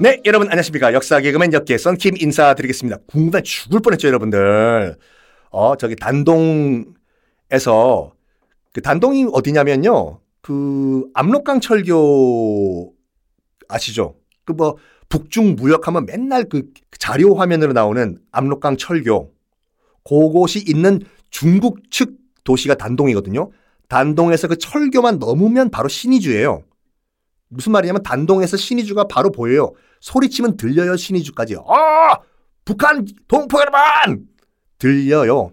네, 여러분 안녕하십니까. 역사 개그맨 역계선 김 인사드리겠습니다. 궁금해 죽을 뻔했죠, 여러분들. 어, 저기 단동에서 그 단동이 어디냐면요. 그 압록강 철교 아시죠? 그 뭐 북중 무역하면 맨날 그 자료 화면으로 나오는 압록강 철교 그곳이 있는 중국 측 도시가 단동이거든요. 단동에서 그 철교만 넘으면 바로 신의주예요. 무슨 말이냐면 단동에서 신의주가 바로 보여요. 소리치면 들려요 신의주까지. 아 북한 동포 여러분 들려요.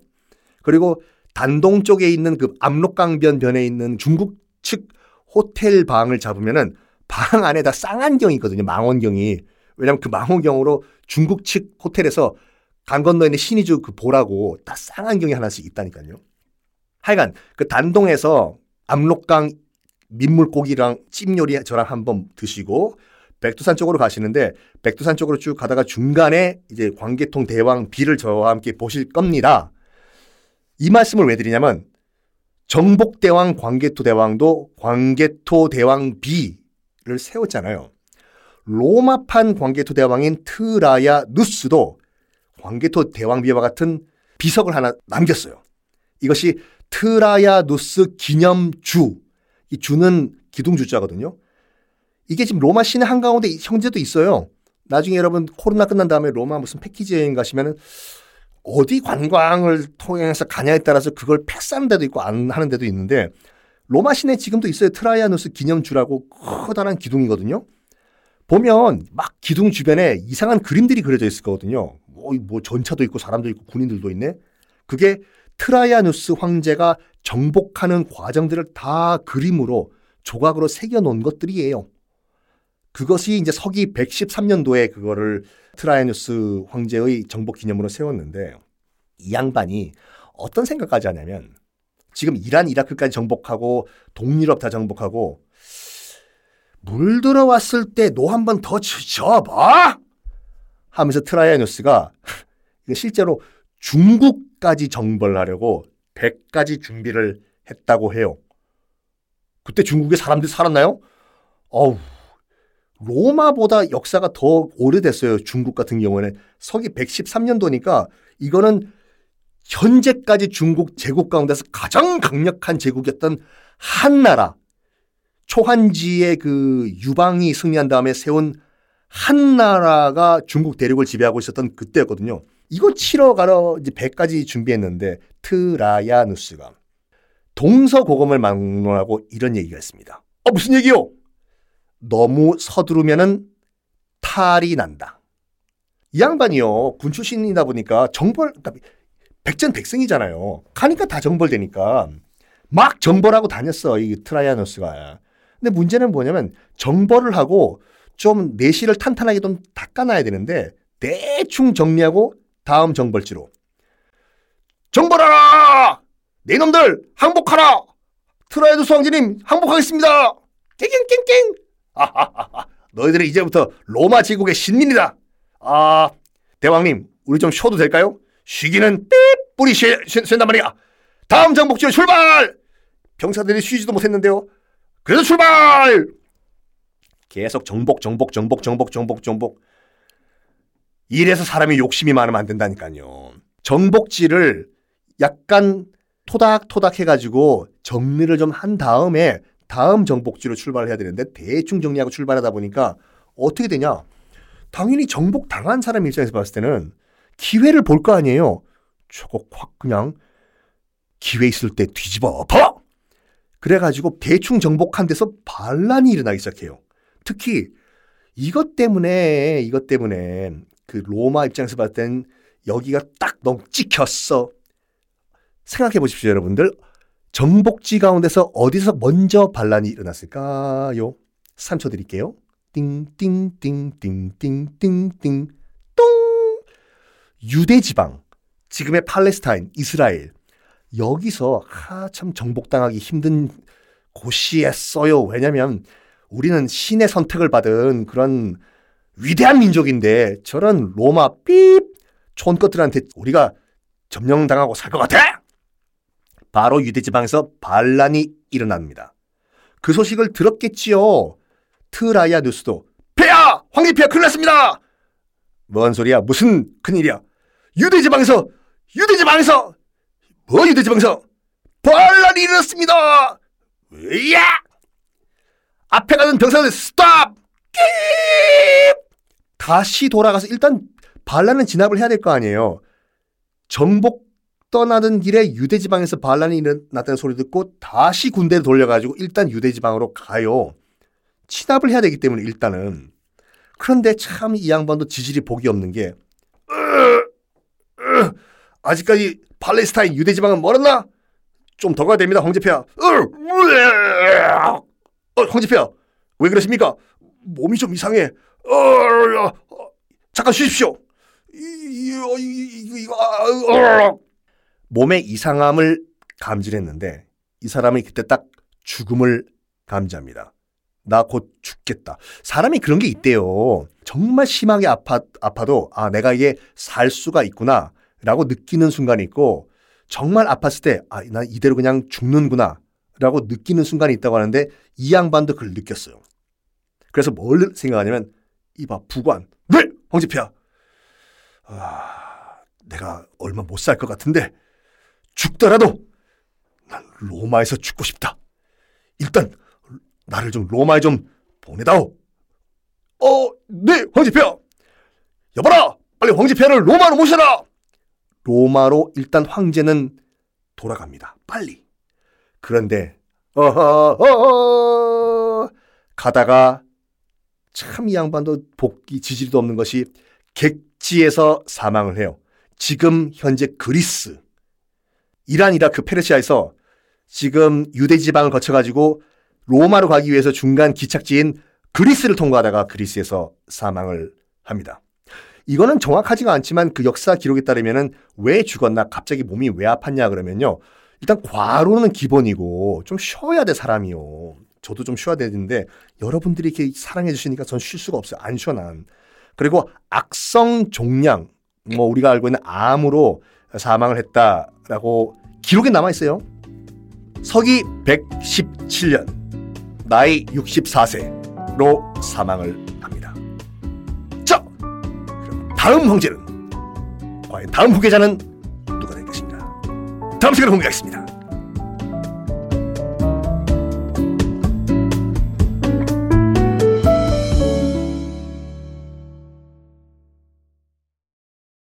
그리고 단동 쪽에 있는 그 압록강변 변에 있는 중국 측 호텔 방을 잡으면은 방 안에 다 쌍안경이 있거든요. 망원경이. 왜냐면 그 망원경으로 중국 측 호텔에서 강 건너에 있는 신의주 그 보라고 다 쌍안경이 하나씩 있다니까요. 하여간 그 단동에서 압록강 민물고기랑 찜요리 저랑 한번 드시고 백두산 쪽으로 가시는데 백두산 쪽으로 쭉 가다가 중간에 이제 광개통 대왕 비를 저와 함께 보실 겁니다. 이 말씀을 왜 드리냐면 정복대왕 광개토 대왕도 광개토 대왕 비를 세웠잖아요. 로마판 광개토 대왕인 트라야 누스도 광개토 대왕 비와 같은 비석을 하나 남겼어요. 이것이 트라야누스 기념주. 이 주는 기둥주자거든요. 이게 지금 로마 시내 한가운데 현재도 있어요. 나중에 여러분 코로나 끝난 다음에 로마 무슨 패키지 여행 가시면은 어디 관광을 통해서 가냐에 따라서 그걸 패스하는 데도 있고 안 하는 데도 있는데 로마 시내 지금도 있어요. 트라이아누스 기념주라고 커다란 기둥이거든요. 보면 막 기둥 주변에 이상한 그림들이 그려져 있을 거거든요. 뭐, 뭐 전차도 있고 사람도 있고 군인들도 있네. 그게 트라이아누스 황제가 정복하는 과정들을 다 그림으로 조각으로 새겨 놓은 것들이에요. 그것이 이제 서기 113년도에 그거를 트라이아누스 황제의 정복 기념으로 세웠는데 이 양반이 어떤 생각까지 하냐면 지금 이란 이라크까지 정복하고 동유럽 다 정복하고 물 들어왔을 때노한번더 쳐봐 하면서 트라이아누스가 실제로 중국까지 정벌하려고 100가지 준비를 했다고 해요. 그때 중국에 사람들이 살았나요? 어우 로마보다 역사가 더 오래됐어요. 중국 같은 경우에는 서기 113년도니까 이거는 현재까지 중국 제국 가운데서 가장 강력한 제국이었던 한나라 초한지의 그 유방이 승리한 다음에 세운 한나라가 중국 대륙을 지배하고 있었던 그때였거든요. 이거 치러 가러 이제 100가지 준비했는데 트라야누스가 동서고금을 막론하고 이런 얘기가 있습니다. 어 무슨 얘기요? 너무 서두르면은 탈이 난다. 이 양반이요. 군 출신이다 보니까 정벌, 그러니까 백전백승이잖아요. 가니까 다 정벌되니까 막 정벌하고 다녔어. 이 트라이아누스가. 근데 문제는 뭐냐면 정벌을 하고 좀 내실을 탄탄하게 좀 닦아놔야 되는데 대충 정리하고 다음 정벌지로 정벌하라! 네 놈들 항복하라! 트라이아누스 황제님 항복하겠습니다! 깽깽깽깽! 너희들은 이제부터 로마 제국의 신민이다. 아, 대왕님, 우리 좀 쉬어도 될까요? 쉬기는 삐 뿌리 쉬, 쉰단 말이야. 다음 정복지로 출발! 병사들이 쉬지도 못했는데요. 그래도 출발! 계속 정복, 정복, 정복, 정복, 정복, 정복. 이래서 사람이 욕심이 많으면 안 된다니까요. 정복지를 약간 토닥토닥 해가지고 정리를 좀 한 다음에 다음 정복지로 출발을 해야 되는데 대충 정리하고 출발하다 보니까 어떻게 되냐? 당연히 정복 당한 사람 입장에서 봤을 때는 기회를 볼 거 아니에요. 저거 확 그냥 기회 있을 때 뒤집어 엎어! 그래가지고 대충 정복한 데서 반란이 일어나기 시작해요. 특히 이것 때문에 이것 때문에 그 로마 입장에서 봤을 땐 여기가 딱 너무 찍혔어. 생각해 보십시오, 여러분들. 정복지 가운데서 어디서 먼저 반란이 일어났을까요? 3초 드릴게요. 띵띵띵띵띵띵띵 똥 유대 지방 지금의 팔레스타인 이스라엘 여기서 하참 정복당하기 힘든 곳이었어요. 왜냐면 우리는 신의 선택을 받은 그런 위대한 민족인데 저런 로마 삐 촌것들한테 우리가 점령당하고 살 것 같아? 바로 유대 지방에서 반란이 일어납니다. 그 소식을 들었겠지요. 트라이아누스도 폐하 황제폐하 큰일 났습니다. 뭔 소리야? 무슨 큰일이야? 유대지방에서 유대지방에서 뭐 유대지방에서 반란이 일어났습니다. 야! 앞에 가는 병사들 stop! 끼! 다시 돌아가서 일단 반란은 진압을 해야 될 거 아니에요. 정복 떠나는 길에 유대 지방에서 반란이 일어났다는 소리 듣고 다시 군대를 돌려가지고 일단 유대 지방으로 가요. 진압을 해야 되기 때문에 일단은. 그런데 참 이 양반도 지질이 복이 없는 게 아직까지 팔레스타인 유대 지방은 멀었나? 좀 더 가야 됩니다, 황제폐하. 어, 황제폐하, 왜 그러십니까? 몸이 좀 이상해. 어, 어, 잠깐 쉬십시오. 이거, 이거, 어. 몸의 이상함을 감지했는데 이 사람이 그때 딱 죽음을 감지합니다. 나 곧 죽겠다. 사람이 그런 게 있대요. 정말 심하게 아파, 아파도 아 내가 이게 살 수가 있구나 라고 느끼는 순간이 있고 정말 아팠을 때 아, 나 이대로 그냥 죽는구나 라고 느끼는 순간이 있다고 하는데 이 양반도 그걸 느꼈어요. 그래서 뭘 생각하냐면 이봐 부관 네 황제폐하 아, 내가 얼마 못 살 것 같은데 죽더라도 난 로마에서 죽고 싶다. 일단 나를 좀 로마에 좀 보내다오. 어, 네, 황제폐하. 여봐라, 빨리 황제폐하를 로마로 모셔라. 로마로 일단 황제는 돌아갑니다. 빨리. 그런데 어허, 어허, 가다가 참 이 양반도 복귀 지질도 없는 것이 객지에서 사망을 해요. 지금 현재 그리스 이란, 이라크, 페르시아에서 지금 유대 지방을 거쳐가지고 로마로 가기 위해서 중간 기착지인 그리스를 통과하다가 그리스에서 사망을 합니다. 이거는 정확하지가 않지만 그 역사 기록에 따르면은 왜 죽었나, 갑자기 몸이 왜 아팠냐 그러면요. 일단 과로는 기본이고 좀 쉬어야 돼 사람이요. 저도 좀 쉬어야 되는데 여러분들이 이렇게 사랑해 주시니까 전 쉴 수가 없어요. 안 쉬어 난. 그리고 악성 종양, 뭐 우리가 알고 있는 암으로 사망을 했다라고 기록에 남아 있어요. 서기 117년 나이 64세로 사망을 합니다. 자, 그럼 다음 황제는 과연 다음 후계자는 누가 될 것인가? 다음 시간에 공개하겠습니다.